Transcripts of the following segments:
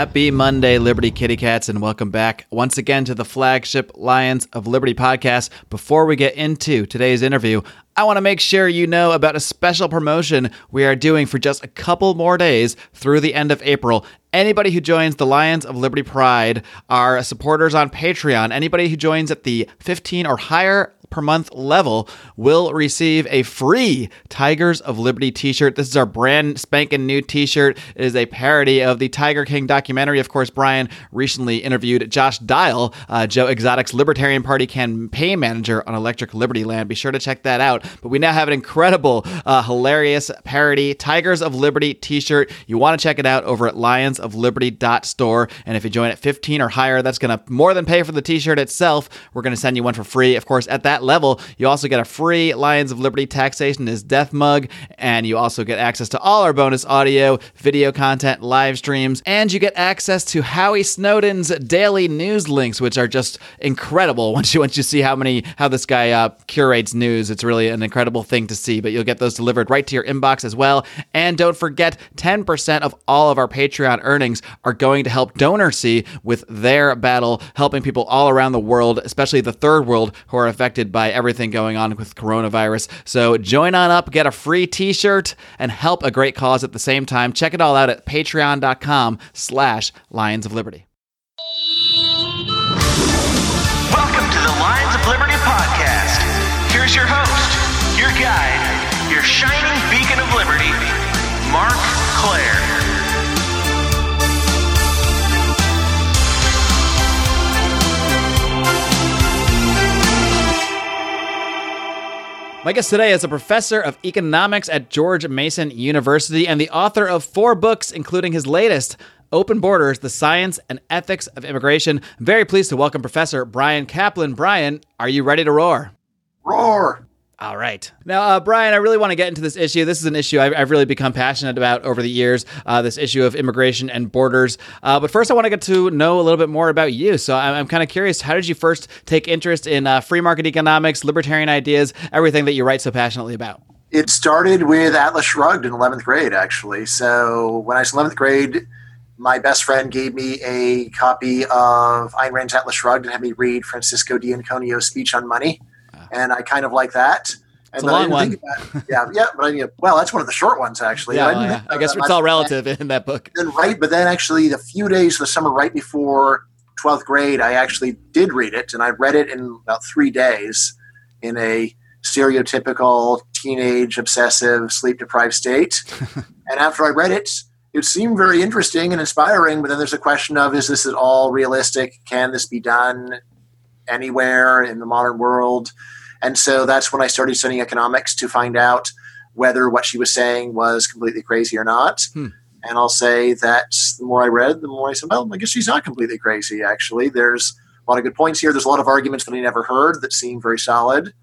Happy Monday, Liberty Kitty Cats, and welcome back once again to the flagship Lions of Liberty podcast. Before we get into today's interview, I want to make sure you know about a special promotion we are doing for just a couple more days through the end of April. Anybody who joins the Lions of Liberty Pride are supporters on Patreon. Anybody who joins at the 15 or higher per month level will receive a free Tigers of Liberty t shirt. This is our brand spanking new t shirt. It is a parody of the Tiger King documentary. Of course, Brian recently interviewed Josh Dial, uh, Joe Exotic's Libertarian Party campaign manager on Electric Liberty Land. Be sure to check that out. But we now have an incredible, uh, hilarious parody Tigers of Liberty t shirt. You want to check it out over at lionsofliberty.store. And if you join at 15 or higher, that's going to more than pay for the t shirt itself. We're going to send you one for free. Of course, at that that level, you also get a free Lions of Liberty taxation is death mug, and you also get access to all our bonus audio, video content, live streams, and you get access to Howie Snowden's daily news links, which are just incredible. Once you once you see how many how this guy uh, curates news, it's really an incredible thing to see. But you'll get those delivered right to your inbox as well. And don't forget, 10% of all of our Patreon earnings are going to help DonorSee with their battle, helping people all around the world, especially the third world, who are affected by everything going on with coronavirus. So join on up, get a free t-shirt, and help a great cause at the same time. Check it all out at patreon.com slash Lions of Liberty. Welcome to the Lions of Liberty podcast. Here's your host, your guide, your shining beacon of liberty, Marc Clair. My guest today is a professor of economics at George Mason University and the author of four books, including his latest, Open Borders The Science and Ethics of Immigration. I'm very pleased to welcome Professor Bryan Caplan. Brian, are you ready to roar? Roar! All right. Now, uh, Bryan, I really want to get into this issue. This is an issue I've, I've really become passionate about over the years uh, this issue of immigration and borders. Uh, but first, I want to get to know a little bit more about you. So I'm, I'm kind of curious how did you first take interest in uh, free market economics, libertarian ideas, everything that you write so passionately about? It started with Atlas Shrugged in 11th grade, actually. So when I was in 11th grade, my best friend gave me a copy of Ayn Rand's Atlas Shrugged and had me read Francisco d'Anconia's speech on money and I kind of like that. And it's a long one. yeah, yeah, but I mean, well, that's one of the short ones actually. Yeah, I, yeah. I guess it's all relative in that book. Then right, but then actually, the few days of the summer right before twelfth grade, I actually did read it, and I read it in about three days in a stereotypical teenage obsessive sleep deprived state. and after I read it, it seemed very interesting and inspiring. But then there's a question of: Is this at all realistic? Can this be done anywhere in the modern world? And so that's when I started studying economics to find out whether what she was saying was completely crazy or not. Hmm. And I'll say that the more I read, the more I said, well, I guess she's not completely crazy, actually. There's a lot of good points here. There's a lot of arguments that I never heard that seem very solid.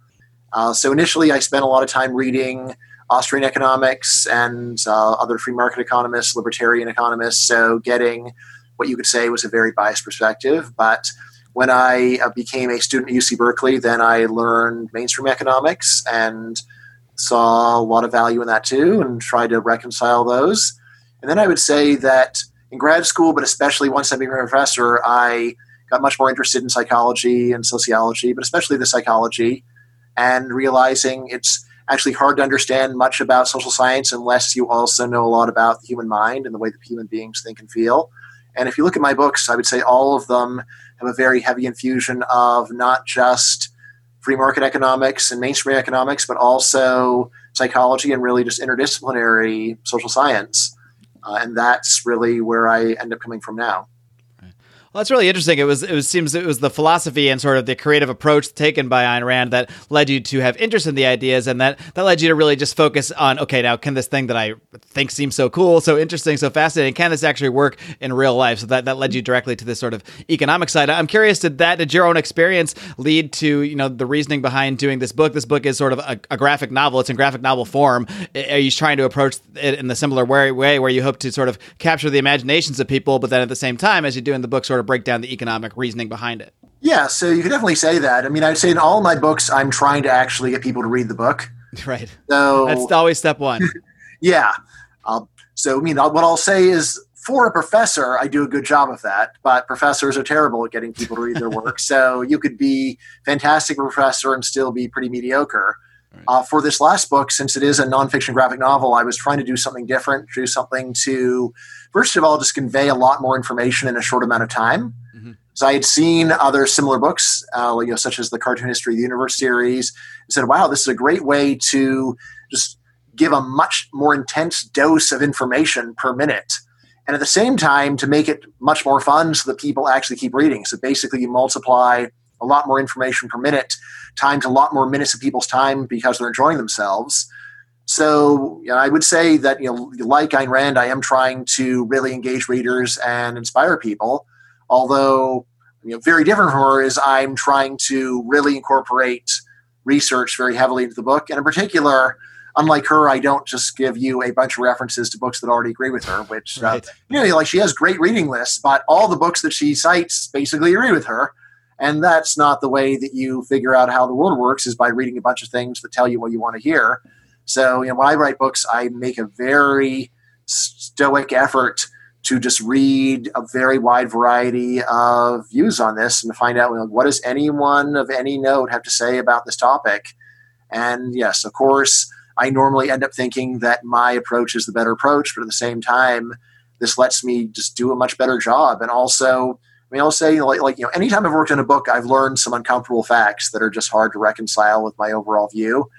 Uh, so initially, I spent a lot of time reading Austrian economics and uh, other free market economists, libertarian economists. So getting what you could say was a very biased perspective. But when I uh, became a student at UC Berkeley, then I learned mainstream economics and saw a lot of value in that too and tried to reconcile those. And then I would say that in grad school, but especially once I became a professor, I got much more interested in psychology and sociology, but especially the psychology, and realizing it's actually hard to understand much about social science unless you also know a lot about the human mind and the way that human beings think and feel. And if you look at my books, I would say all of them have a very heavy infusion of not just free market economics and mainstream economics, but also psychology and really just interdisciplinary social science. Uh, and that's really where I end up coming from now. Well, that's really interesting. It was it was seems it was the philosophy and sort of the creative approach taken by Ayn Rand that led you to have interest in the ideas, and that that led you to really just focus on okay, now can this thing that I think seems so cool, so interesting, so fascinating, can this actually work in real life? So that that led you directly to this sort of economic side. I'm curious, did that did your own experience lead to you know the reasoning behind doing this book? This book is sort of a, a graphic novel. It's in graphic novel form. Are you trying to approach it in the similar way, way where you hope to sort of capture the imaginations of people, but then at the same time, as you do in the book, sort of break down the economic reasoning behind it. Yeah, so you could definitely say that. I mean, I'd say in all my books, I'm trying to actually get people to read the book. Right. So that's always step one. yeah. Um, so I mean, what I'll say is for a professor, I do a good job of that, but professors are terrible at getting people to read their work. so you could be fantastic professor and still be pretty mediocre. Right. Uh, for this last book, since it is a nonfiction graphic novel, I was trying to do something different, do something to, first of all, just convey a lot more information in a short amount of time. Mm-hmm. So I had seen other similar books, uh, you know, such as the Cartoon History of the Universe series, and said, "Wow, this is a great way to just give a much more intense dose of information per minute." and at the same time to make it much more fun so that people actually keep reading so basically you multiply a lot more information per minute times a lot more minutes of people's time because they're enjoying themselves so you know, i would say that you know like Ayn Rand i am trying to really engage readers and inspire people although you know, very different from her is i'm trying to really incorporate research very heavily into the book and in particular unlike her, I don't just give you a bunch of references to books that already agree with her, which, uh, right. uh, you know, like she has great reading lists, but all the books that she cites basically agree with her. And that's not the way that you figure out how the world works is by reading a bunch of things that tell you what you want to hear. So, you know, when I write books, I make a very stoic effort to just read a very wide variety of views on this and find out you know, what does anyone of any note have to say about this topic. And yes, of course, I normally end up thinking that my approach is the better approach, but at the same time, this lets me just do a much better job. And also, I mean, I'll say, like, like, you know, anytime I've worked on a book, I've learned some uncomfortable facts that are just hard to reconcile with my overall view.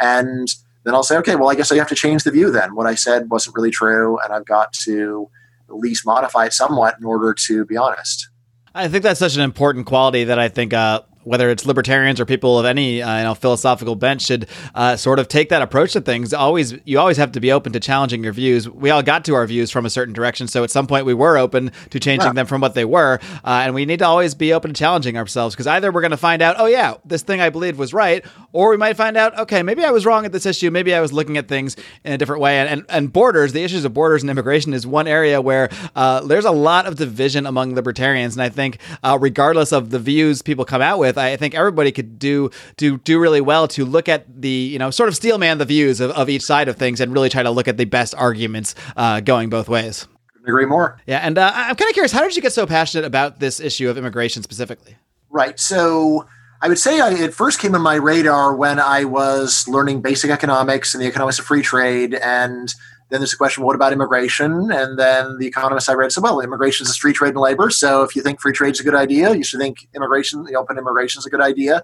And then I'll say, okay, well, I guess I have to change the view then. What I said wasn't really true, and I've got to at least modify it somewhat in order to be honest. I think that's such an important quality that I think uh, whether it's libertarians or people of any uh, you know philosophical bent should uh, sort of take that approach to things. Always, you always have to be open to challenging your views. We all got to our views from a certain direction, so at some point we were open to changing yeah. them from what they were, uh, and we need to always be open to challenging ourselves because either we're going to find out, oh yeah, this thing I believed was right, or we might find out, okay, maybe I was wrong at this issue. Maybe I was looking at things in a different way. And and, and borders, the issues of borders and immigration is one area where uh, there's a lot of division among libertarians, and I think uh, regardless of the views people come out with, I think everybody could do do do really well to look at the you know sort of steelman the views of, of each side of things and really try to look at the best arguments uh, going both ways. Agree more. Yeah, and uh, I'm kind of curious, how did you get so passionate about this issue of immigration specifically? Right. So I would say I, it first came on my radar when I was learning basic economics and the economics of free trade and then there's a question, what about immigration? And then the economists I read said, well, immigration is a free trade and labor. So if you think free trade is a good idea, you should think immigration, the open immigration is a good idea.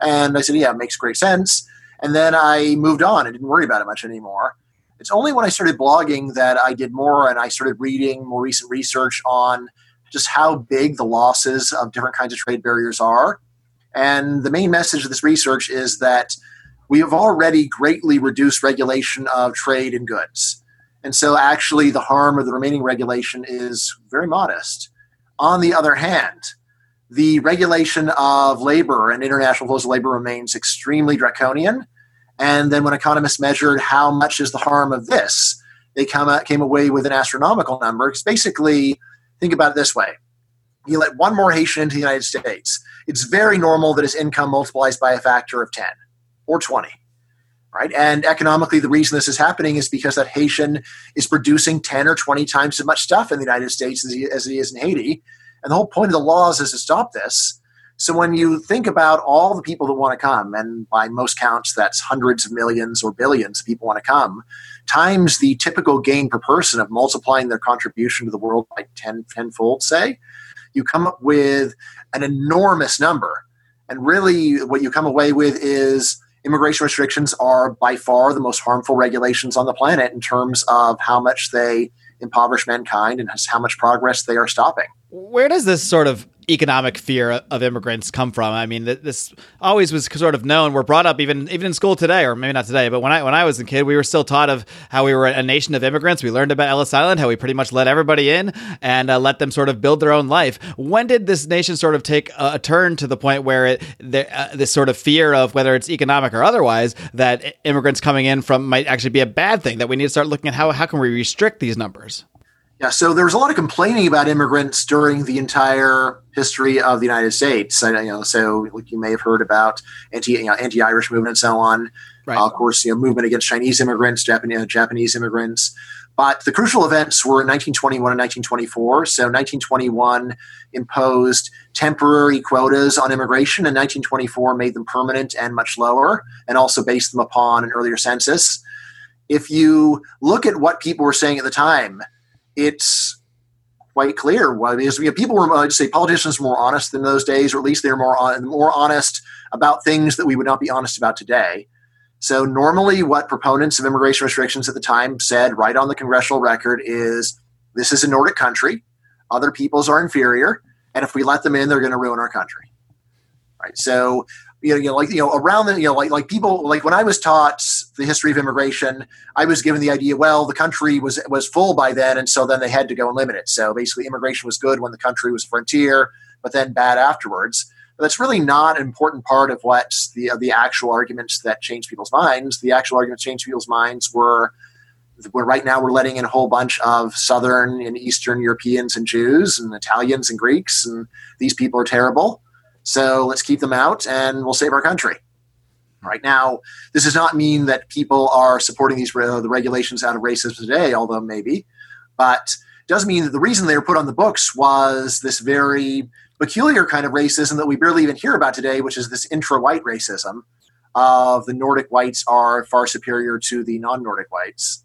And I said, yeah, it makes great sense. And then I moved on and didn't worry about it much anymore. It's only when I started blogging that I did more and I started reading more recent research on just how big the losses of different kinds of trade barriers are. And the main message of this research is that we have already greatly reduced regulation of trade in goods. And so, actually, the harm of the remaining regulation is very modest. On the other hand, the regulation of labor and international flows of labor remains extremely draconian. And then, when economists measured how much is the harm of this, they come out, came away with an astronomical number. Because basically, think about it this way you let one more Haitian into the United States, it's very normal that his income multiplies by a factor of 10 or 20 right? And economically the reason this is happening is because that haitian is producing 10 or 20 times as much stuff in the united states as he, as he is in haiti. And the whole point of the laws is to stop this. So when you think about all the people that want to come and by most counts that's hundreds of millions or billions of people want to come times the typical gain per person of multiplying their contribution to the world by 10 tenfold say you come up with an enormous number. And really what you come away with is immigration restrictions are by far the most harmful regulations on the planet in terms of how much they impoverish mankind and how much progress they are stopping. Where does this sort of economic fear of immigrants come from? I mean, this always was sort of known. We're brought up even even in school today, or maybe not today, but when I when I was a kid, we were still taught of how we were a nation of immigrants. We learned about Ellis Island, how we pretty much let everybody in and uh, let them sort of build their own life. When did this nation sort of take a, a turn to the point where it the, uh, this sort of fear of whether it's economic or otherwise that immigrants coming in from might actually be a bad thing? That we need to start looking at how how can we restrict these numbers? Yeah, so there was a lot of complaining about immigrants during the entire history of the United States. I, you know, so like you may have heard about anti you know, anti Irish movement and so on. Right. Uh, of course, you know, movement against Chinese immigrants, Japanese Japanese immigrants. But the crucial events were in 1921 and 1924. So 1921 imposed temporary quotas on immigration, and 1924 made them permanent and much lower, and also based them upon an earlier census. If you look at what people were saying at the time, it's quite clear. Because you know, people were, I'd say, politicians were more honest in those days, or at least they were more on, more honest about things that we would not be honest about today. So normally, what proponents of immigration restrictions at the time said, right on the congressional record, is this is a Nordic country. Other peoples are inferior, and if we let them in, they're going to ruin our country. Right. So you know, you know, like you know, around the you know, like like people like when I was taught the history of immigration, I was given the idea, well, the country was was full by then, and so then they had to go and limit it. So basically, immigration was good when the country was frontier, but then bad afterwards. But that's really not an important part of what the the actual arguments that changed people's minds. The actual arguments changed people's minds were where right now we're letting in a whole bunch of southern and eastern Europeans and Jews and Italians and Greeks, and these people are terrible. So let's keep them out, and we'll save our country. Right now, this does not mean that people are supporting these uh, the regulations out of racism today, although maybe, but does mean that the reason they were put on the books was this very peculiar kind of racism that we barely even hear about today, which is this intra-white racism of the Nordic whites are far superior to the non-Nordic whites.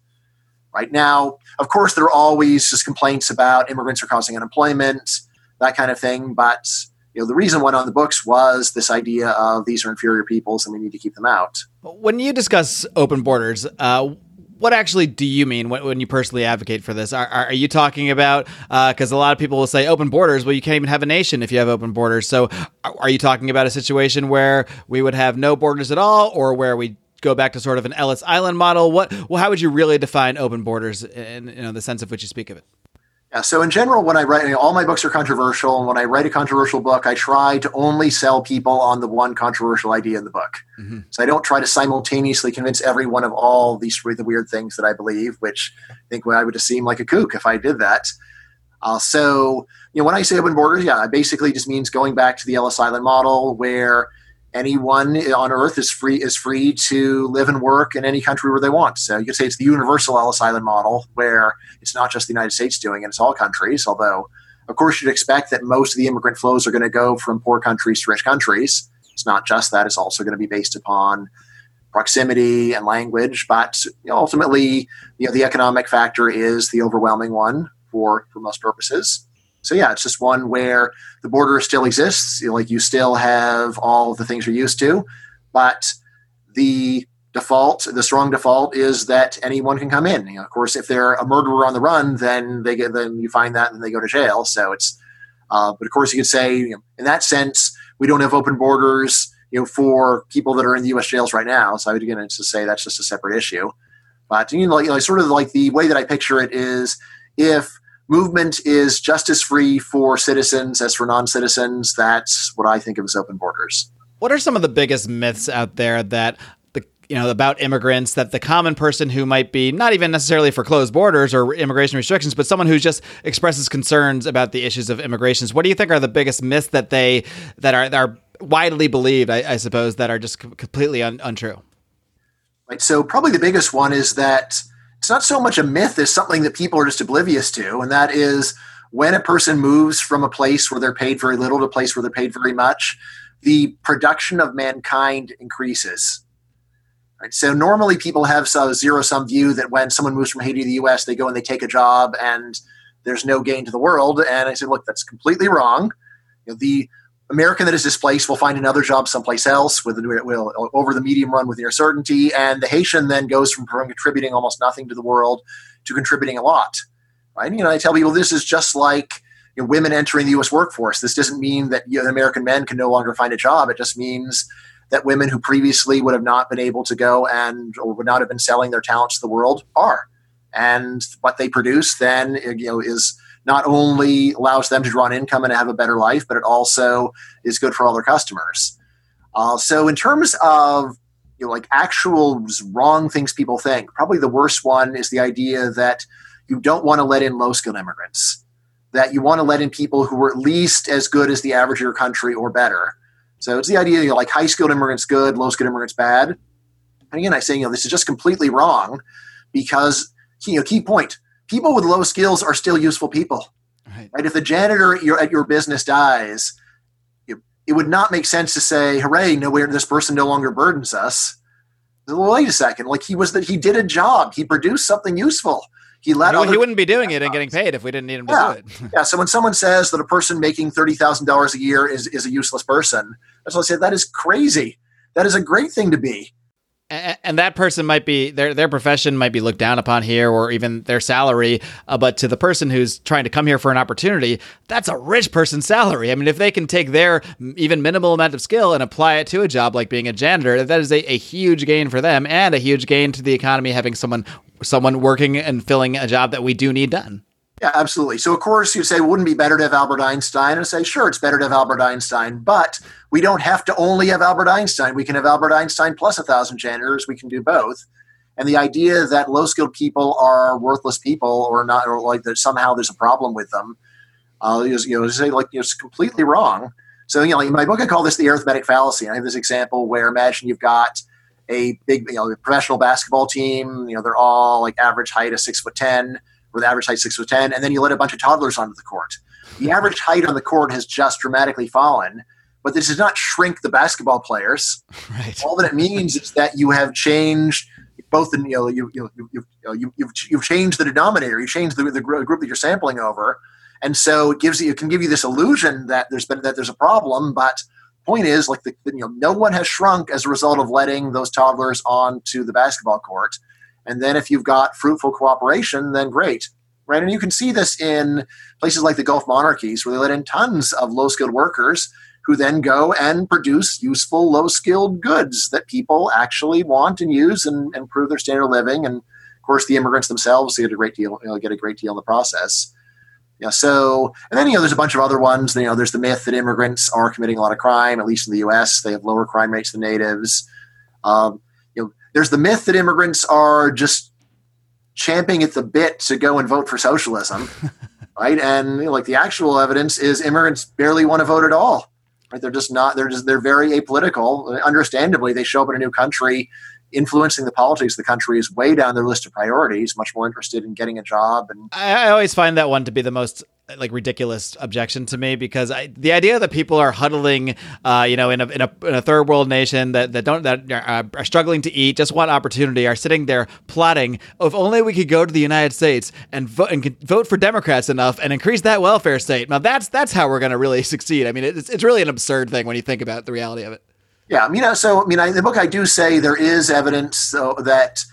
Right now, of course, there are always just complaints about immigrants are causing unemployment, that kind of thing. But you know, the reason went on the books was this idea of these are inferior peoples and we need to keep them out. When you discuss open borders, uh, what actually do you mean when, when you personally advocate for this? Are, are you talking about because uh, a lot of people will say open borders? Well, you can't even have a nation if you have open borders. So, are you talking about a situation where we would have no borders at all, or where we go back to sort of an Ellis Island model? What? Well, how would you really define open borders in you know, the sense of which you speak of it? Yeah, so in general, when I write, you know, all my books are controversial. And when I write a controversial book, I try to only sell people on the one controversial idea in the book. Mm-hmm. So I don't try to simultaneously convince everyone of all these the weird things that I believe, which I think well, I would just seem like a kook if I did that. Uh, so, you know, when I say open borders, yeah, it basically just means going back to the Ellis Island model where anyone on earth is free is free to live and work in any country where they want. So you could say it's the universal Ellis Island model, where it's not just the United States doing it; it's all countries. Although, of course, you'd expect that most of the immigrant flows are going to go from poor countries to rich countries. It's not just that; it's also going to be based upon proximity and language. But you know, ultimately, you know, the economic factor is the overwhelming one for for most purposes so yeah, it's just one where the border still exists. You know, like you still have all the things you're used to, but the default, the strong default, is that anyone can come in. You know, of course, if they're a murderer on the run, then they get then you find that and they go to jail. So it's, uh, but of course, you could say you know, in that sense, we don't have open borders. You know, for people that are in the U.S. jails right now. So I would again to say that's just a separate issue. But you know, you know, sort of like the way that I picture it is if movement is just as free for citizens as for non-citizens. That's what I think of as open borders. What are some of the biggest myths out there that the you know about immigrants that the common person who might be not even necessarily for closed borders or immigration restrictions, but someone who just expresses concerns about the issues of immigrations? What do you think are the biggest myths that they that are that are widely believed? I, I suppose that are just completely un, untrue. Right. So probably the biggest one is that it's not so much a myth as something that people are just oblivious to, and that is when a person moves from a place where they're paid very little to a place where they're paid very much, the production of mankind increases. Right? So normally people have a zero sum view that when someone moves from Haiti to the U.S., they go and they take a job and there's no gain to the world. And I said, look, that's completely wrong. You know, the American that is displaced will find another job someplace else with will over the medium run with near certainty, and the Haitian then goes from contributing almost nothing to the world to contributing a lot. Right? You know, I tell people this is just like you know, women entering the U.S. workforce. This doesn't mean that you know, American men can no longer find a job. It just means that women who previously would have not been able to go and or would not have been selling their talents to the world are, and what they produce then you know is not only allows them to draw an income and have a better life, but it also is good for all their customers. Uh, so, in terms of you know, like actual wrong things people think, probably the worst one is the idea that you don't want to let in low skilled immigrants, that you want to let in people who are at least as good as the average of your country or better. So it's the idea, you know, like high skilled immigrants good, low skilled immigrants bad. And again, I say, you know, this is just completely wrong because, you know, key point, people with low skills are still useful people. Right. Right? If the janitor at your, at your business dies, it, it would not make sense to say, "Hooray! No, where this person no longer burdens us." Well, wait a second. Like he was that he did a job. He produced something useful. He let. Well, other he wouldn't be doing it and getting paid if we didn't need him to Yeah. do it. Yeah. So when someone says that a person making thirty thousand dollars a year is is a useless person, that's what I say. That is crazy. That is a great thing to be. And, that person might be their their profession might be looked down upon here or even their salary uh, but to the person who's trying to come here for an opportunity that's a rich person's salary. I mean if they can take their even minimal amount of skill and apply it to a job like being a janitor that is a, a huge gain for them and a huge gain to the economy having someone someone working and filling a job that we do need done Yeah, absolutely. So, of course, you'd say, wouldn't it be better to have Albert Einstein? And I say, sure, it's better to have Albert Einstein, but we don't have to only have Albert Einstein. We can have Albert Einstein plus a thousand janitors. We can do both. And the idea that low skilled people are worthless people or not, or like that somehow there's a problem with them, uh, is, you know, say like it's completely wrong. So, you know, in my book, I call this the arithmetic fallacy. And I have this example where imagine you've got a big, you know, professional basketball team. You know, they're all like average height of six foot ten the average height six foot ten, and then you let a bunch of toddlers onto the court. The average height on the court has just dramatically fallen, but this does not shrink the basketball players. right All that it means is that you have changed both the you know you you you you you you've, you've changed the denominator, you changed the, the group that you're sampling over, and so it gives you it can give you this illusion that there's been that there's a problem, but point is like the you know no one has shrunk as a result of letting those toddlers onto the basketball court and then if you've got fruitful cooperation then great right and you can see this in places like the gulf monarchies where they let in tons of low skilled workers who then go and produce useful low skilled goods that people actually want and use and improve their standard of living and of course the immigrants themselves get a great deal you know, get a great deal in the process yeah, so and then you know there's a bunch of other ones. You know, there's the myth that immigrants are committing a lot of crime, at least in the U.S. They have lower crime rates than natives. Um, there's the myth that immigrants are just champing at the bit to go and vote for socialism, right? And you know, like the actual evidence is immigrants barely want to vote at all. Right? They're just not. They're just they're very apolitical. Understandably, they show up in a new country. Influencing the politics of the country is way down their list of priorities. Much more interested in getting a job and I, I always find that one to be the most like ridiculous objection to me because I, the idea that people are huddling, uh, you know, in a, in a in a third world nation that that don't that are, are struggling to eat, just want opportunity, are sitting there plotting. If only we could go to the United States and vote and vote for Democrats enough and increase that welfare state. Now that's that's how we're going to really succeed. I mean, it's it's really an absurd thing when you think about the reality of it. Yeah, I mean, uh, so I mean, I, in the book I do say there is evidence so that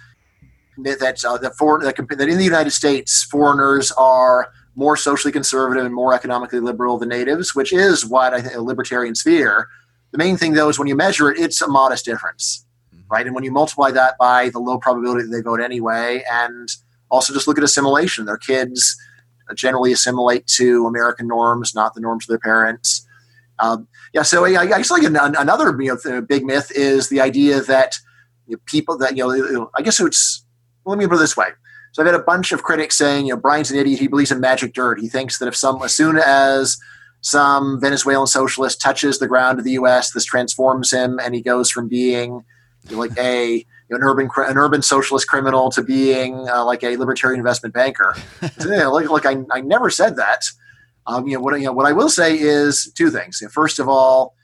that uh, that, for, that that in the United States foreigners are more socially conservative and more economically liberal than natives, which is what I think a libertarian sphere. The main thing though is when you measure it, it's a modest difference, right? And when you multiply that by the low probability that they vote anyway, and also just look at assimilation, their kids generally assimilate to American norms, not the norms of their parents. Um, yeah, so I, I guess like an, another you know, big myth is the idea that you know, people that you know, I guess it's. Let me put it this way. So I've had a bunch of critics saying, you know, Bryan's an idiot. He believes in magic dirt. He thinks that if some, as soon as some Venezuelan socialist touches the ground of the U.S., this transforms him, and he goes from being you know, like a you know, an urban an urban socialist criminal to being uh, like a libertarian investment banker. so, you know, like I, I never said that. Um, you know what you know what I will say is two things. You know, first of all,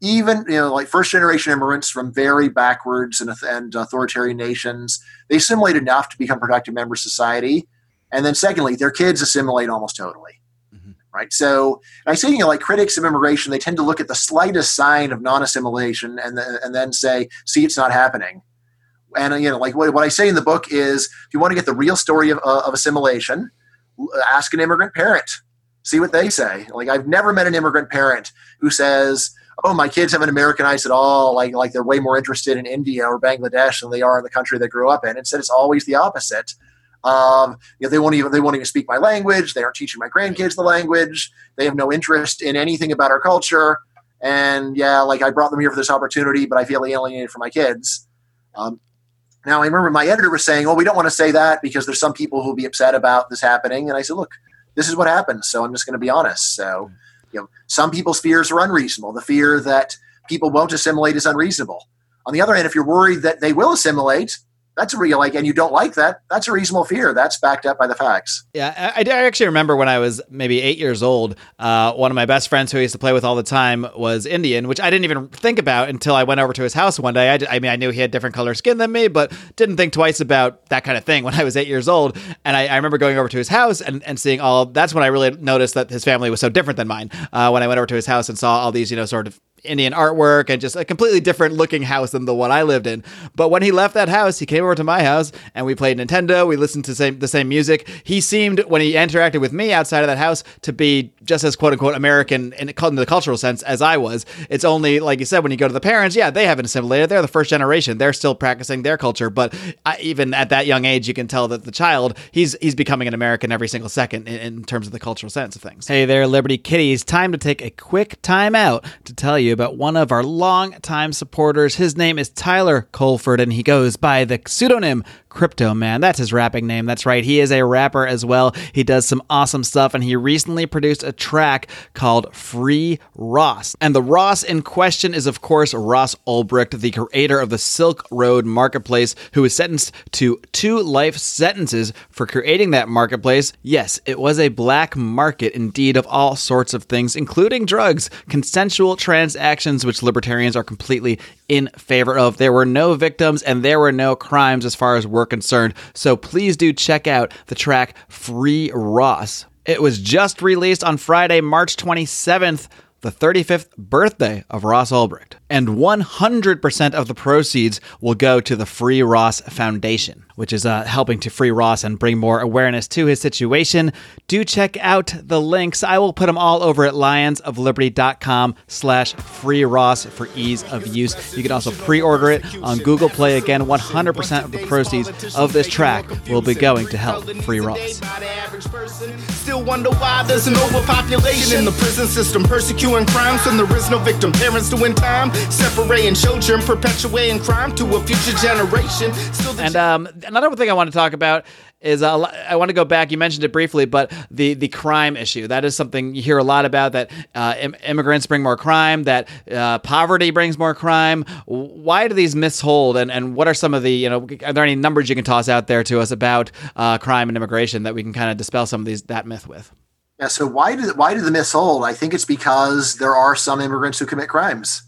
even you know like first generation immigrants from very backwards and, and authoritarian nations, they assimilate enough to become productive members of society, and then secondly, their kids assimilate almost totally. Mhm. Right. So I say, you know, like critics of immigration, they tend to look at the slightest sign of non-assimilation and then, and then say, "See, it's not happening." And you know, like what, what I say in the book is, if you want to get the real story of, of assimilation, ask an immigrant parent see what they say. Like I've never met an immigrant parent who says, "Oh, my kids haven't Americanized at all. Like like they're way more interested in India or Bangladesh than they are in the country they grew up in." Instead, it's always the opposite. Um, you know, they won't even they won't even speak my language. They aren't teaching my grandkids the language. They have no interest in anything about our culture. And yeah, like I brought them here for this opportunity, but I feel alienated from my kids. Um, now I remember my editor was saying, "Well, we don't want to say that because there's some people who'll be upset about this happening." And I said, "Look, this is what happens. So I'm just going to be honest. So, you know, some people's fears are unreasonable. The fear that people won't assimilate is unreasonable. On the other hand, if you're worried that they will assimilate, that's a real like, and you don't like that. That's a reasonable fear. That's backed up by the facts. Yeah, I, I actually remember when I was maybe eight years old. Uh, one of my best friends who I used to play with all the time was Indian, which I didn't even think about until I went over to his house one day. I, I mean, I knew he had different color skin than me, but didn't think twice about that kind of thing when I was eight years old. And I, I remember going over to his house and, and seeing all. That's when I really noticed that his family was so different than mine. Uh, when I went over to his house and saw all these, you know, sort of Indian artwork and just a completely different looking house than the one I lived in. But when he left that house, he came over to my house and we played Nintendo. We listened to same, the same music. He seemed, when he interacted with me outside of that house, to be just as quote unquote American in, in the cultural sense as I was. It's only, like you said, when you go to the parents, yeah, they haven't assimilated. They're the first generation. They're still practicing their culture. But I, even at that young age, you can tell that the child, he's he's becoming an American every single second in, in terms of the cultural sense of things. Hey there, Liberty Kitties. Time to take a quick time out to tell you about one of our long-time supporters. His name is Tyler Colford, and he goes by the pseudonym Crypto Man. That's his rapping name. That's right. He is a rapper as well. He does some awesome stuff, and he recently produced a track called Free Ross. And the Ross in question is, of course, Ross Ulbricht, the creator of the Silk Road Marketplace, who was sentenced to two life sentences for creating that marketplace. Yes, it was a black market indeed of all sorts of things, including drugs, consensual transactions, which libertarians are completely in favor of. There were no victims and there were no crimes as far as concerned. So please do check out the track Free Ross. It was just released on Friday, March 27th, the 35th birthday of Ross Ulbricht. And 100% of the proceeds will go to the Free Ross Foundation, which is uh, helping to free Ross and bring more awareness to his situation. Do check out the links. I will put them all over at lionsofliberty.com slash free Ross for ease of use. You can also pre-order it on Google Play. Again, 100% of the proceeds of this track will be going to help free Ross. Still wonder why there's an overpopulation in the prison system, persecuting crimes when there is no victim. Parents doing time, separating children, perpetuating crime to a future generation. And um, another thing I want to talk about is uh, I want to go back. You mentioned it briefly, but the the crime issue that is something you hear a lot about. That uh, Im- immigrants bring more crime. That uh, poverty brings more crime. Why do these myths hold? And and what are some of the you know? Are there any numbers you can toss out there to us about uh, crime and immigration that we can kind of dispel some of these that myth with? Yeah. So why do why do the myths hold? I think it's because there are some immigrants who commit crimes,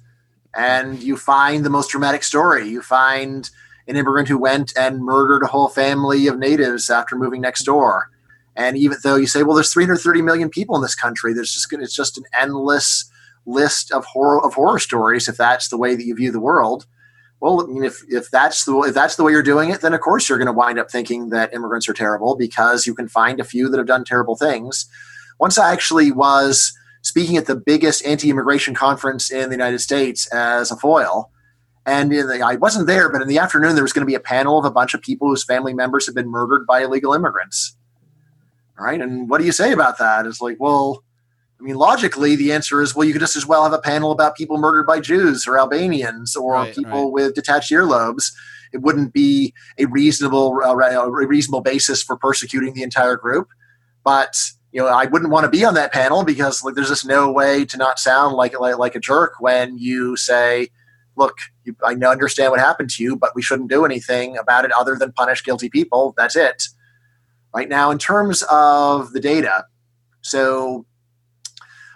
and you find the most dramatic story. You find an immigrant who went and murdered a whole family of natives after moving next door. And even though you say, well, there's 330 million people in this country, there's just it's just an endless list of horror of horror stories. If that's the way that you view the world, well, I mean, if if that's the if that's the way you're doing it, then of course you're going to wind up thinking that immigrants are terrible because you can find a few that have done terrible things. Once I actually was speaking at the biggest anti-immigration conference in the United States as a foil. And the, I wasn't there, but in the afternoon, there was going to be a panel of a bunch of people whose family members had been murdered by illegal immigrants. All right. And what do you say about that? It's like, well, I mean, logically, the answer is, well, you could just as well have a panel about people murdered by Jews or Albanians or Right, people right. with detached earlobes. It wouldn't be a reasonable, uh, a reasonable basis for persecuting the entire group. But you know, I wouldn't want to be on that panel because like, there's just no way to not sound like like, like a jerk when you say, "Look, you, I understand what happened to you, but we shouldn't do anything about it other than punish guilty people. That's it." Right now, in terms of the data, so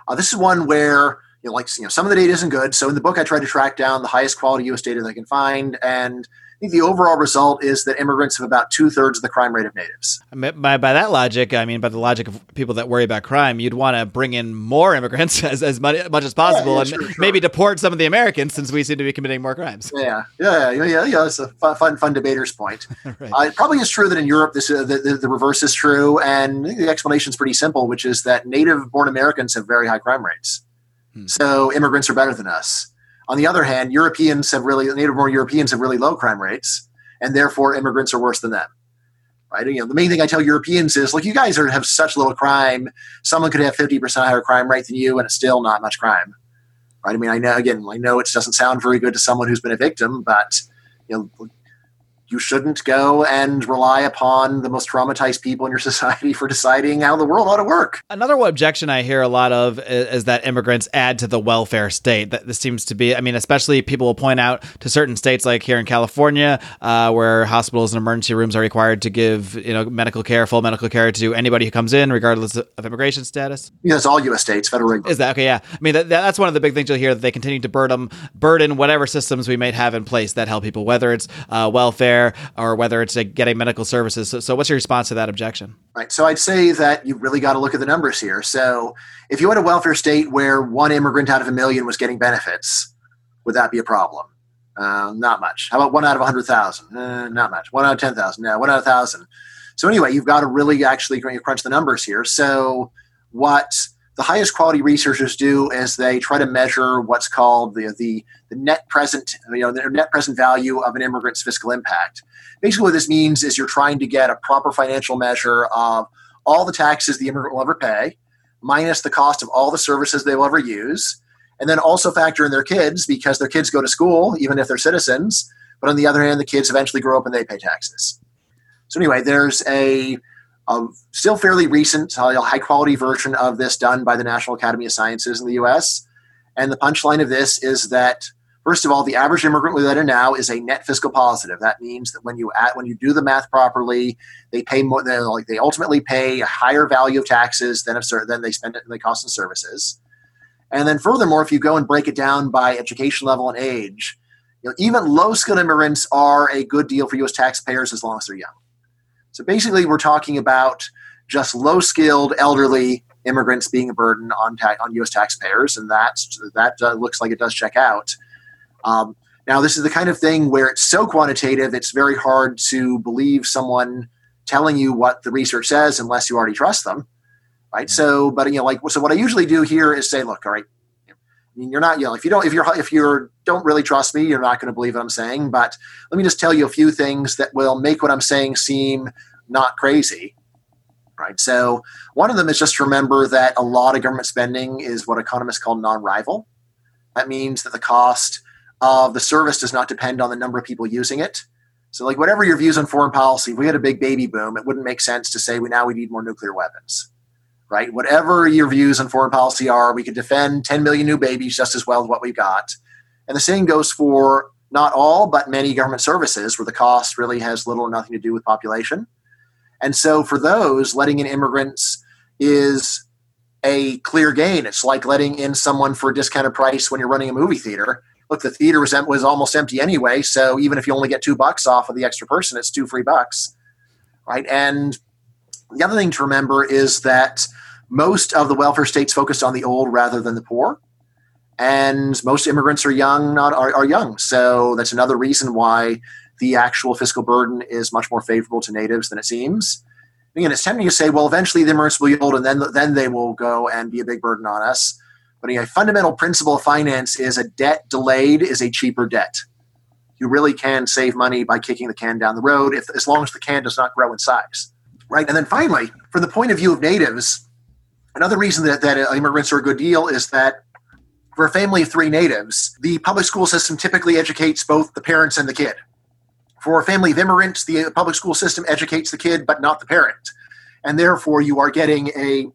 uh, this is one where you know, like you know, some of the data isn't good. So in the book, I tried to track down the highest quality U.S. data that I can find, and I think the overall result is that immigrants have about two thirds of the crime rate of natives. By, by that logic, I mean by the logic of people that worry about crime, you'd want to bring in more immigrants as, as much, as possible yeah, and sure, sure. maybe deport some of the Americans since we seem to be committing more crimes. Yeah, yeah, yeah, yeah. yeah it's a fun, fun, fun debater's point. Right. Uh, it probably is true that in Europe, this uh, the, the, the reverse is true, and the explanation is pretty simple, which is that native-born Americans have very high crime rates. Hmm. So immigrants are better than us. On the other hand, Europeans have really native-born Europeans have really low crime rates, and therefore immigrants are worse than them. Right? You know, the main thing I tell Europeans is, look, you guys are have such little crime. Someone could have fifty percent higher crime rate than you, and it's still not much crime. Right? I mean, I know again, I know it doesn't sound very good to someone who's been a victim, but you know, you shouldn't go and rely upon the most traumatized people in your society for deciding how the world ought to work. Another objection I hear a lot of is, that immigrants add to the welfare state. That this seems to be, I mean, especially people will point out to certain states like here in California, uh, where hospitals and emergency rooms are required to give, you know, medical care, full medical care to anybody who comes in, regardless of immigration status. Yeah, it's all U.S. states, federal. Is that okay? Yeah, I mean, that, that's one of the big things you'll hear that they continue to burden burden whatever systems we might have in place that help people, whether it's uh, welfare or whether it's getting medical services. So, so, what's your response to that objection? Right. So, I'd say that you really got to look at the numbers here. So, if you had a welfare state where one immigrant out of a million was getting benefits, would that be a problem? Uh, not much. How about one out of 100,000? Uh, not much. One out of 10,000? No, one out of 1,000. So, anyway, you've got to really actually crunch the numbers here. So, what the highest quality researchers do is they try to measure what's called the, the, the net present you know the net present value of an immigrant's fiscal impact. Basically what this means is you're trying to get a proper financial measure of all the taxes the immigrant will ever pay minus the cost of all the services they will ever use and then also factor in their kids because their kids go to school even if they're citizens but on the other hand the kids eventually grow up and they pay taxes. So anyway there's a a still fairly recent, uh, high quality version of this done by the National Academy of Sciences in the US. And the punchline of this is that, first of all, the average immigrant we let in now is a net fiscal positive. That means that when you add, when you do the math properly, they pay more. They like they ultimately pay a higher value of taxes than if than they spend it they cost in services. And then furthermore, if you go and break it down by education level and age, you know, even low skilled immigrants are a good deal for U.S. taxpayers as long as they're young. So basically, we're talking about just low skilled elderly immigrants being a burden on ta- on U.S. taxpayers, and that that uh, looks like it does check out. Um, now, this is the kind of thing where it's so quantitative, it's very hard to believe someone telling you what the research says unless you already trust them, right? Mm-hmm. So, but you know, like so, what I usually do here is say, look, all right, I mean, you're not, you know, if you don't, if you're, if you're, don't really trust me, you're not going to believe what I'm saying. But let me just tell you a few things that will make what I'm saying seem not crazy. Right. So one of them is just remember that a lot of government spending is what economists call non-rival. That means that the cost of the service does not depend on the number of people using it. So, like whatever your views on foreign policy, if we had a big baby boom, it wouldn't make sense to say we now we need more nuclear weapons right? Whatever your views on foreign policy are, we could defend 10 million new babies just as well as what we've got. And the same goes for not all, but many government services where the cost really has little or nothing to do with population. And so for those, letting in immigrants is a clear gain. It's like letting in someone for a discounted price when you're running a movie theater. Look, the theater was, was almost empty anyway, so even if you only get two bucks off of the extra person, it's two free bucks, right? And the other thing to remember is that most of the welfare states focused on the old rather than the poor. And most immigrants are young not are, are, young. So that's another reason why the actual fiscal burden is much more favorable to natives than it seems. Again it's tempting to say well eventually the immigrants will yield, and then then they will go and be a big burden on us. But a fundamental principle of finance is a debt delayed is a cheaper debt. You really can save money by kicking the can down the road if as long as the can does not grow in size right and then finally from the point of view of natives Another reason that, that immigrants are a good deal is that for a family of three natives, the public school system typically educates both the parents and the kid. For a family of immigrants, the public school system educates the kid but not the parent. And therefore, you are getting a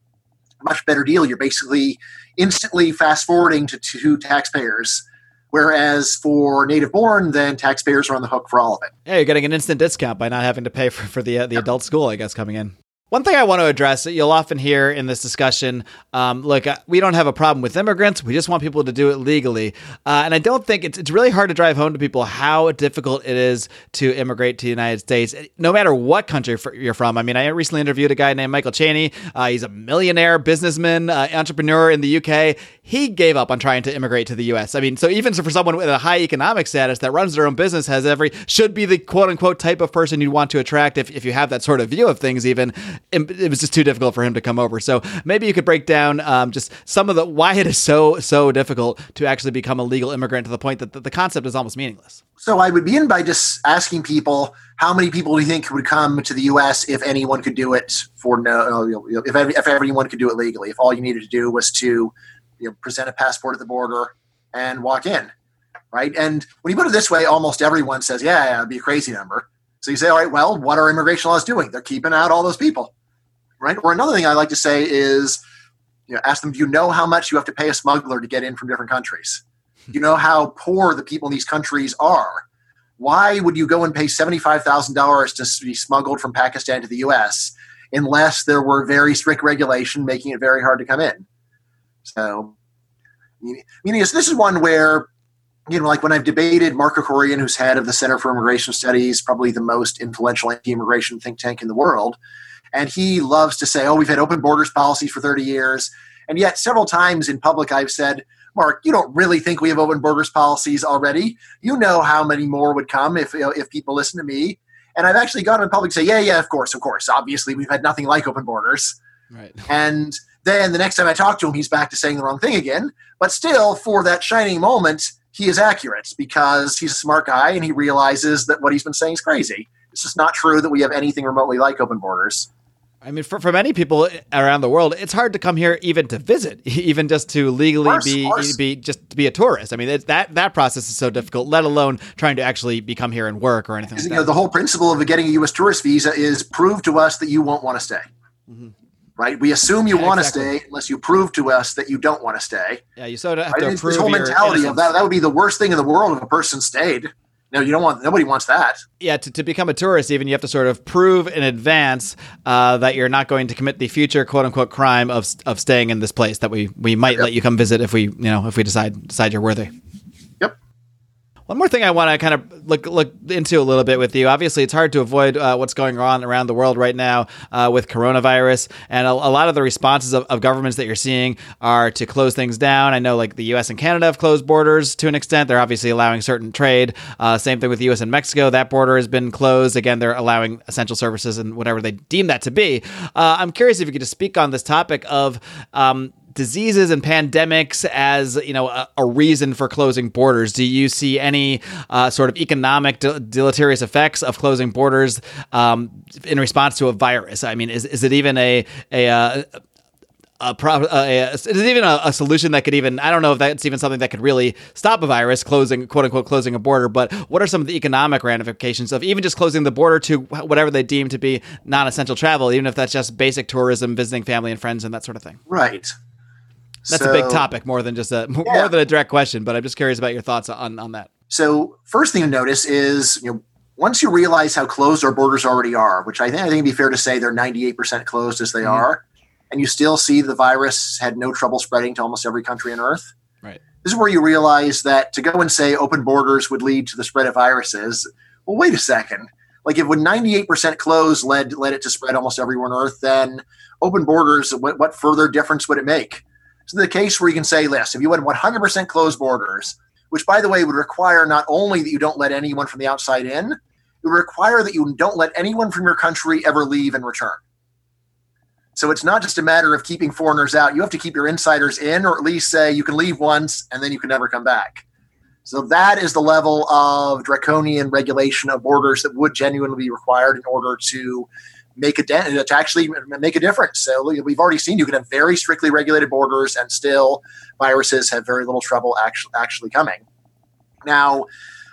much better deal. You're basically instantly fast forwarding to two taxpayers. Whereas for native born, then taxpayers are on the hook for all of it. Yeah, you're getting an instant discount by not having to pay for, for the uh, the adult school, I guess, coming in. One thing I want to address that you'll often hear in this discussion um, look, uh, we don't have a problem with immigrants. We just want people to do it legally. Uh, and I don't think it's, it's really hard to drive home to people how difficult it is to immigrate to the United States, no matter what country you're from. I mean, I recently interviewed a guy named Michael Cheney. Uh, he's a millionaire businessman, uh, entrepreneur in the UK. He gave up on trying to immigrate to the US. I mean, so even for someone with a high economic status that runs their own business, has every, should be the quote unquote type of person you'd want to attract if, if you have that sort of view of things, even it was just too difficult for him to come over. So maybe you could break down um, just some of the why it is so so difficult to actually become a legal immigrant to the point that the, concept is almost meaningless. So I would begin by just asking people how many people do you think would come to the U.S. if anyone could do it for no if if everyone could do it legally if all you needed to do was to you know, present a passport at the border and walk in, right? And when you put it this way, almost everyone says, "Yeah, yeah it'd be a crazy number." So you say, all right, well, what are immigration laws doing? They're keeping out all those people, right? Or another thing I like to say is, you know, ask them, do you know how much you have to pay a smuggler to get in from different countries? Do you know how poor the people in these countries are? Why would you go and pay $75,000 to be smuggled from Pakistan to the US unless there were very strict regulation making it very hard to come in? So, meaning this is one where you know, like when I've debated Mark Krikorian, who's head of the Center for Immigration Studies, probably the most influential anti-immigration think tank in the world, and he loves to say, "Oh, we've had open borders policies for 30 years," and yet several times in public I've said, "Mark, you don't really think we have open borders policies already? You know how many more would come if you know, if people listen to me." And I've actually gone in public and say, "Yeah, yeah, of course, of course. Obviously, we've had nothing like open borders." Right. And then the next time I talk to him, he's back to saying the wrong thing again. But still, for that shining moment, he is accurate because he's a smart guy and he realizes that what he's been saying is crazy. It's just not true that we have anything remotely like open borders. I mean, for, for many people around the world, it's hard to come here even to visit, even just to legally course, be be just to be a tourist. I mean, that that process is so difficult. Let alone trying to actually become here and work or anything. Like you know, the whole principle of getting a U.S. tourist visa is prove to us that you won't want to stay. Mm-hmm right? We assume you yeah, want to exactly. stay unless you prove to us that you don't want to stay. Yeah, you sort of have right? to prove this whole mentality of that. That would be the worst thing in the world if a person stayed. No, you don't want. Nobody wants that. Yeah, to, to become a tourist, even you have to sort of prove in advance uh, that you're not going to commit the future quote unquote crime of of staying in this place. That we we might yep. let you come visit if we you know if we decide decide you're worthy. One more thing I want to kind of look look into a little bit with you. Obviously, it's hard to avoid uh, what's going on around the world right now uh, with coronavirus, and a, a, lot of the responses of, of, governments that you're seeing are to close things down. I know, like the U.S. and Canada have closed borders to an extent. They're obviously allowing certain trade. Uh, same thing with the U.S. and Mexico. That border has been closed. Again, they're allowing essential services and whatever they deem that to be. Uh, I'm curious if you could just speak on this topic of um, diseases and pandemics as you know a, a, reason for closing borders? Do you see any uh, sort of economic de- deleterious effects of closing borders um, in response to a virus? I mean, is, is it even a a, uh, a, pro- a, is it even a, a, solution that could even I don't know if that's even something that could really stop a virus closing quote unquote closing a border but what are some of the economic ramifications of even just closing the border to whatever they deem to be non-essential travel even if that's just basic tourism visiting family and friends and that sort of thing right that's so, a big topic, more than just a more yeah. than a direct question. But I'm just curious about your thoughts on on that. So first thing to notice is you know once you realize how closed our borders already are, which I think I think it'd be fair to say they're 98% closed as they mm-hmm. are, and you still see the virus had no trouble spreading to almost every country on Earth. Right. This is where you realize that to go and say open borders would lead to the spread of viruses. Well, wait a second. Like if when 98% closed led led it to spread almost everywhere on Earth, then open borders, what, what further difference would it make? To the case where you can say, yes, if you had 100% closed borders, which by the way would require not only that you don't let anyone from the outside in, it would require that you don't let anyone from your country ever leave and return. So it's not just a matter of keeping foreigners out. You have to keep your insiders in, or at least say you can leave once and then you can never come back. So that is the level of draconian regulation of borders that would genuinely be required in order to make a dent to actually make a difference. So we've already seen you can have very strictly regulated borders and still viruses have very little trouble actually actually coming. Now,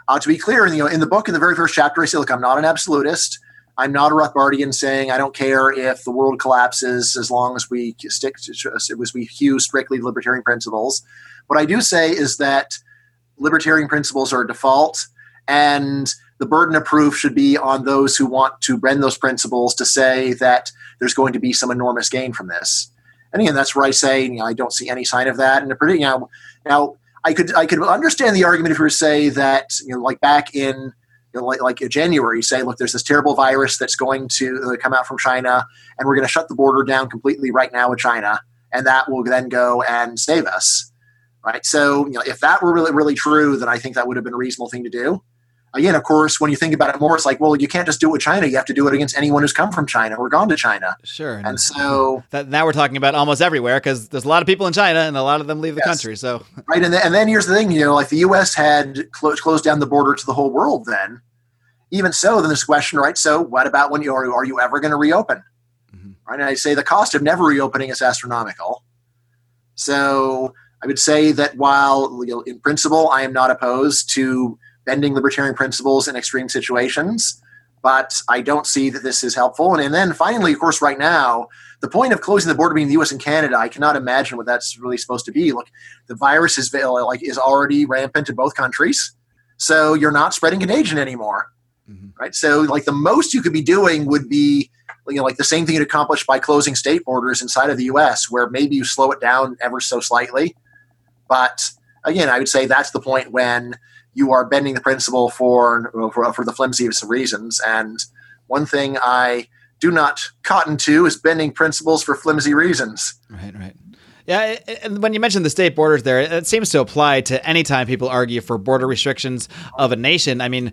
uh, to be clear, you know, in the book, in the very first chapter, I say, look, I'm not an absolutist. I'm not a Rothbardian saying I don't care if the world collapses as long as we stick to as we hew strictly libertarian principles. What I do say is that libertarian principles are default, and the burden of proof should be on those who want to bend those principles to say that there's going to be some enormous gain from this. And again, that's where I say you know, I don't see any sign of that. And you know, now I could I could understand the argument if you were to say that you know like back in you know, like, like January, say look, there's this terrible virus that's going to uh, come out from China, and we're going to shut the border down completely right now with China, and that will then go and save us, right? So you know, if that were really really true, then I think that would have been a reasonable thing to do again, of course, when you think about it more, it's like, well, you can't just do it with China. You have to do it against anyone who's come from China or gone to China. Sure. And so that, now we're talking about almost everywhere because there's a lot of people in China and a lot of them leave the yes. country. So right, and then, and then here's the thing, you know, like the U.S. had clo- closed down the border to the whole world. Then, even so, then this question, right? So, what about when you are, are you ever going to reopen? Mm-hmm. Right, and I say the cost of never reopening is astronomical. So. I would say that while in principle I am not opposed to bending libertarian principles in extreme situations. but I don't see that this is helpful. And, and then finally, of course, right now, the point of closing the border between the U.S. and Canada, I cannot imagine what that's really supposed to be. Look, the virus is like is already rampant in both countries, so you're not spreading contagion anymore, mm-hmm. right? So like the most you could be doing would be you know like the same thing you'd accomplish by closing state borders inside of the U.S., where maybe you slow it down ever so slightly, but again, I would say that's the point when you are bending the principle for for, for the flimsiest of reasons. And one thing I do not cotton to is bending principles for flimsy reasons. Right, right. Yeah, and when you mentioned the state borders there, it seems to apply to any time people argue for border restrictions of a nation. I mean,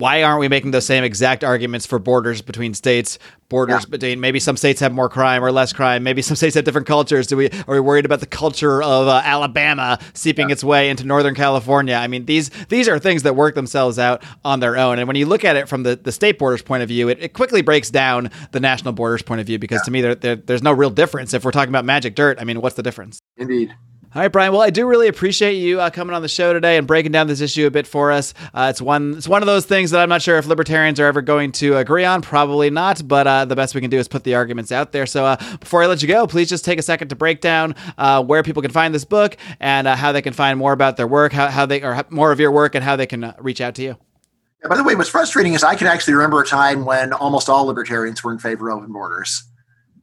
why aren't we making the same exact arguments for borders between states? Borders yeah. between maybe some states have more crime or less crime. Maybe some states have different cultures. Do we are we worried about the culture of uh, Alabama seeping yeah. its way into Northern California? I mean, these these are things that work themselves out on their own. And when you look at it from the, the state borders point of view, it, it quickly breaks down the national borders point of view because yeah. to me, there, there, there's no real difference. If we're talking about magic dirt, I mean, what's the difference? Indeed. All right, Bryan. Well, I do really appreciate you uh, coming on the show today and breaking down this issue a bit for us. Uh, it's one it's one of those things that I'm not sure if libertarians are ever going to agree on. Probably not, but uh, the best we can do is put the arguments out there. So uh, before I let you go, please just take a second to break down uh, where people can find this book and uh, how they can find more about their work, how, how they or more of your work, and how they can reach out to you. Yeah, by the way, what's frustrating is I can actually remember a time when almost all libertarians were in favor of open borders.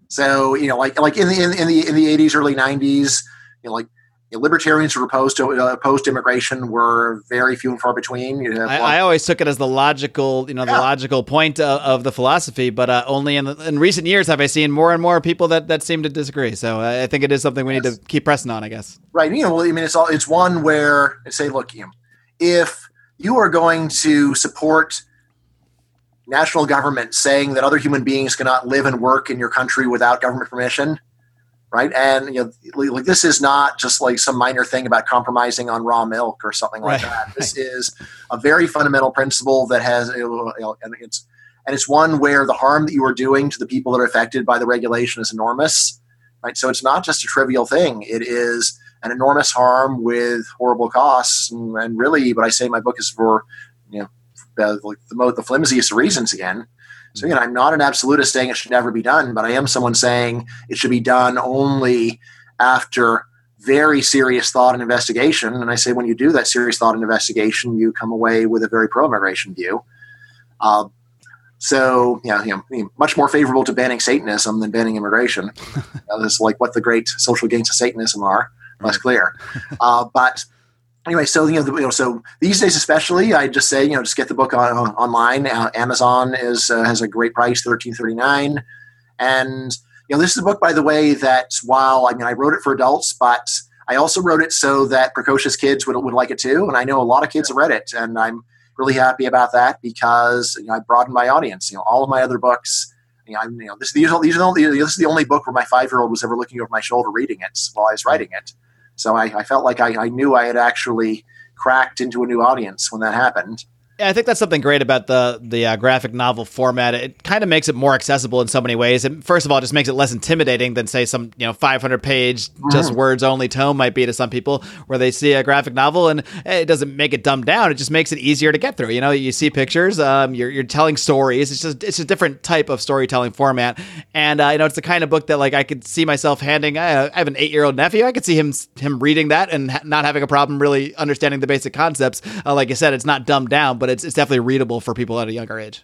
So you know, like like in the in, in the in the 80s, early 90s, you know, like libertarians who are opposed to uh, opposed to immigration were very few and far between. You know, I, I, always took it as the logical, you know, yeah. the logical point of, of the philosophy, but uh, only in, the, in recent years have I seen more and more people that, that seem to disagree. So uh, I think it is something we yes. need to keep pressing on. I guess. Right. You know, well, I mean, it's all it's one where I say, look, you know, if you are going to support national government saying that other human beings cannot live and work in your country without government permission right? And you know, like this is not just like some minor thing about compromising on raw milk or something like right. that. This is a very fundamental principle that has, you know, and it's and it's one where the harm that you are doing to the people that are affected by the regulation is enormous, right? So it's not just a trivial thing; it is an enormous harm with horrible costs. And, and really, what I say in my book is for you know, like the, the flimsiest reasons again so again, I'm not an absolutist saying it should never be done, but I am someone saying it should be done only after very serious thought and investigation. And I say when you do that serious thought and investigation, you come away with a very pro-immigration view. Uh, so yeah, you know, much more favorable to banning Satanism than banning immigration. That's like what the great social gains of Satanism are. Less clear, uh, but anyway, so you know, the, you know, so these days especially, I just say you know, just get the book on, on online. Uh, Amazon is uh, has a great price, thirteen thirty nine, and you know, this is a book, by the way, that while I mean, I wrote it for adults, but I also wrote it so that precocious kids would would like it too, and I know a lot of kids read it, and I'm really happy about that because you know, I broadened my audience. You know, all of my other books. You know, I'm, you know this, these, are, these are the only, this is the only book where my five year old was ever looking over my shoulder reading it while I was writing it. So I, I felt like I, I knew I had actually cracked into a new audience when that happened. I think that's something great about the the uh, graphic novel format. It kind of makes it more accessible in so many ways. And first of all, it just makes it less intimidating than say some you know 500 page just mm. words only tome might be to some people, where they see a graphic novel and it doesn't make it dumbed down. It just makes it easier to get through. You know, you see pictures, um, you're you're telling stories. It's just it's a different type of storytelling format, and uh, you know it's the kind of book that like I could see myself handing. I, I have an eight year old nephew. I could see him him reading that and ha- not having a problem really understanding the basic concepts. Uh, like I said, it's not dumbed down, but but it's it's definitely readable for people at a younger age.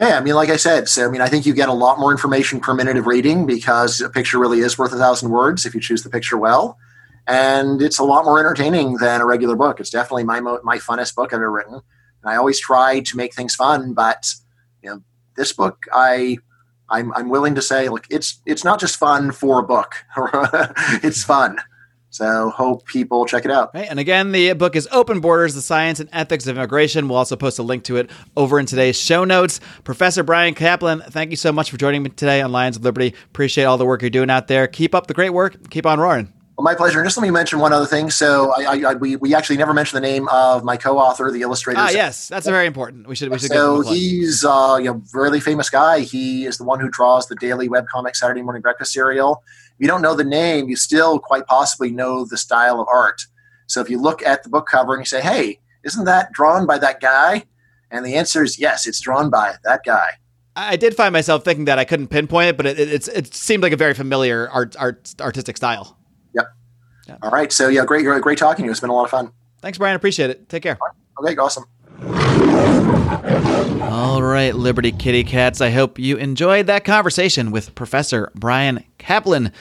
Yeah, I mean, like I said, so I mean, I think you get a lot more information per minute of reading because a picture really is worth a thousand words if you choose the picture well, and it's a lot more entertaining than a regular book. It's definitely my mo- my funnest book I've ever written, and I always try to make things fun. But you know, this book, I I'm I'm willing to say, look, it's it's not just fun for a book; it's fun. So hope people check it out. Right. And again, the book is Open Borders, The Science and Ethics of Immigration. We'll also post a link to it over in today's show notes. Professor Bryan Caplan, thank you so much for joining me today on Lions of Liberty. Appreciate all the work you're doing out there. Keep up the great work. Keep on roaring. Well, my pleasure. And just let me mention one other thing. So I, I, we, we actually never mentioned the name of my co-author, the illustrator. Ah, yes, that's very important. We should we should. So he's uh, you know really famous guy. He is the one who draws the daily webcomic Saturday Morning Breakfast Cereal. If you don't know the name, you still quite possibly know the style of art. So if you look at the book cover and you say, "Hey, isn't that drawn by that guy?" And the answer is yes, it's drawn by that guy. I did find myself thinking that I couldn't pinpoint it, but it, it's it seemed like a very familiar art, art artistic style. Yep. Yeah. All right. So yeah, great, great talking to you. It's been a lot of fun. Thanks, Bryan. Appreciate it. Take care. Okay, awesome. All right, Liberty Kitty Cats. I hope you enjoyed that conversation with Professor Bryan Caplan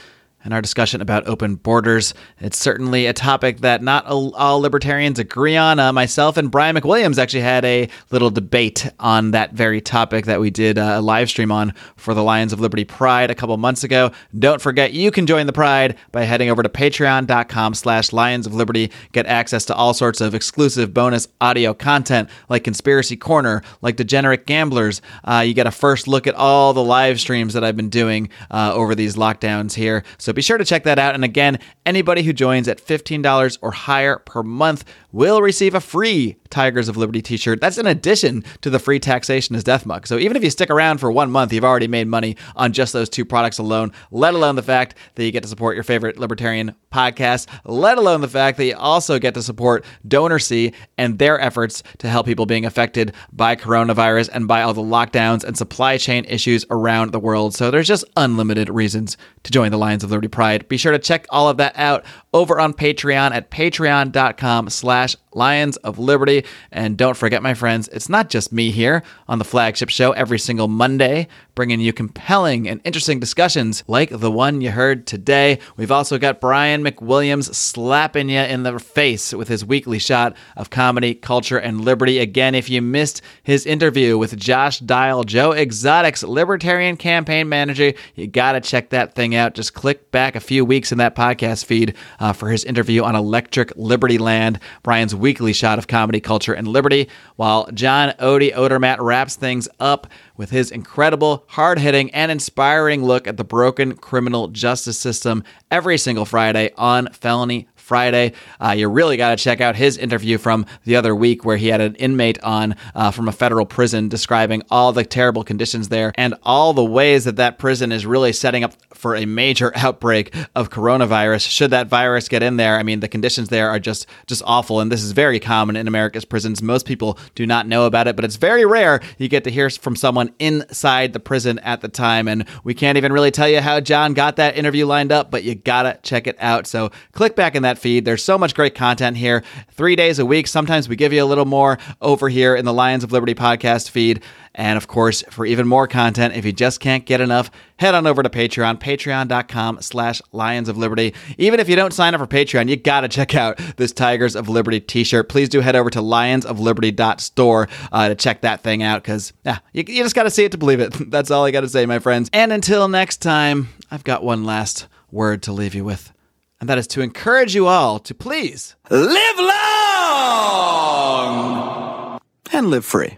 and our discussion about open borders. It's certainly a topic that not all libertarians agree on. Uh, myself and Brian McWilliams actually had a little debate on that very topic that we did uh, a live stream on for the Lions of Liberty Pride a couple months ago. Don't forget, you can join the Pride by heading over to patreon.com slash Lions of Liberty. Get access to all sorts of exclusive bonus audio content like Conspiracy Corner, like Degenerate Gamblers. Uh, you get a first look at all the live streams that I've been doing uh, over these lockdowns here. So be sure to check that out. And again, anybody who joins at $15 or higher per month will receive a free Tigers of Liberty t shirt. That's in addition to the free taxation as death mug. So even if you stick around for one month, you've already made money on just those two products alone, let alone the fact that you get to support your favorite libertarian podcast, let alone the fact that you also get to support DonorSee and their efforts to help people being affected by coronavirus and by all the lockdowns and supply chain issues around the world. So there's just unlimited reasons to join the Lions of Liberty Pride. Be sure to check all of that out over on Patreon at patreon.com slash Lions of Liberty. And don't forget, my friends, it's not just me here on the flagship show every single Monday, bringing you compelling and interesting discussions like the one you heard today. We've also got Brian McWilliams slapping you in the face with his weekly shot of comedy, culture, and liberty. Again, if you missed his interview with Josh Dial, Joe Exotic's Libertarian campaign manager, you got to check that thing out. Just click back a few weeks in that podcast feed uh, for his interview on Electric Liberty Land. Brian's weekly shot of comedy, culture, and liberty, while John Odie Odermatt wraps things up with his incredible, hard hitting, and inspiring look at the broken criminal justice system every single Friday on Felony Friday. Uh, you really got to check out his interview from the other week where he had an inmate on uh, from a federal prison describing all the terrible conditions there and all the ways that that prison is really setting up for a major outbreak of coronavirus. Should that virus get in there, I mean, the conditions there are just just awful, and this is very common in America's prisons. Most people do not know about it, but it's very rare you get to hear from someone inside the prison at the time. And we can't even really tell you how John got that interview lined up, but you gotta check it out. So click back in that feed. There's so much great content here, three days a week. Sometimes we give you a little more over here in the Lions of Liberty podcast feed. And of course, for even more content, if you just can't get enough, head on over to Patreon, patreon.com slash Lions of Liberty. Even if you don't sign up for Patreon, you got to check out this Tigers of Liberty t-shirt. Please do head over to lionsofliberty.store uh, to check that thing out because yeah, you, you just got to see it to believe it. That's all I got to say, my friends. And until next time, I've got one last word to leave you with, and that is to encourage you all to please live long and live free.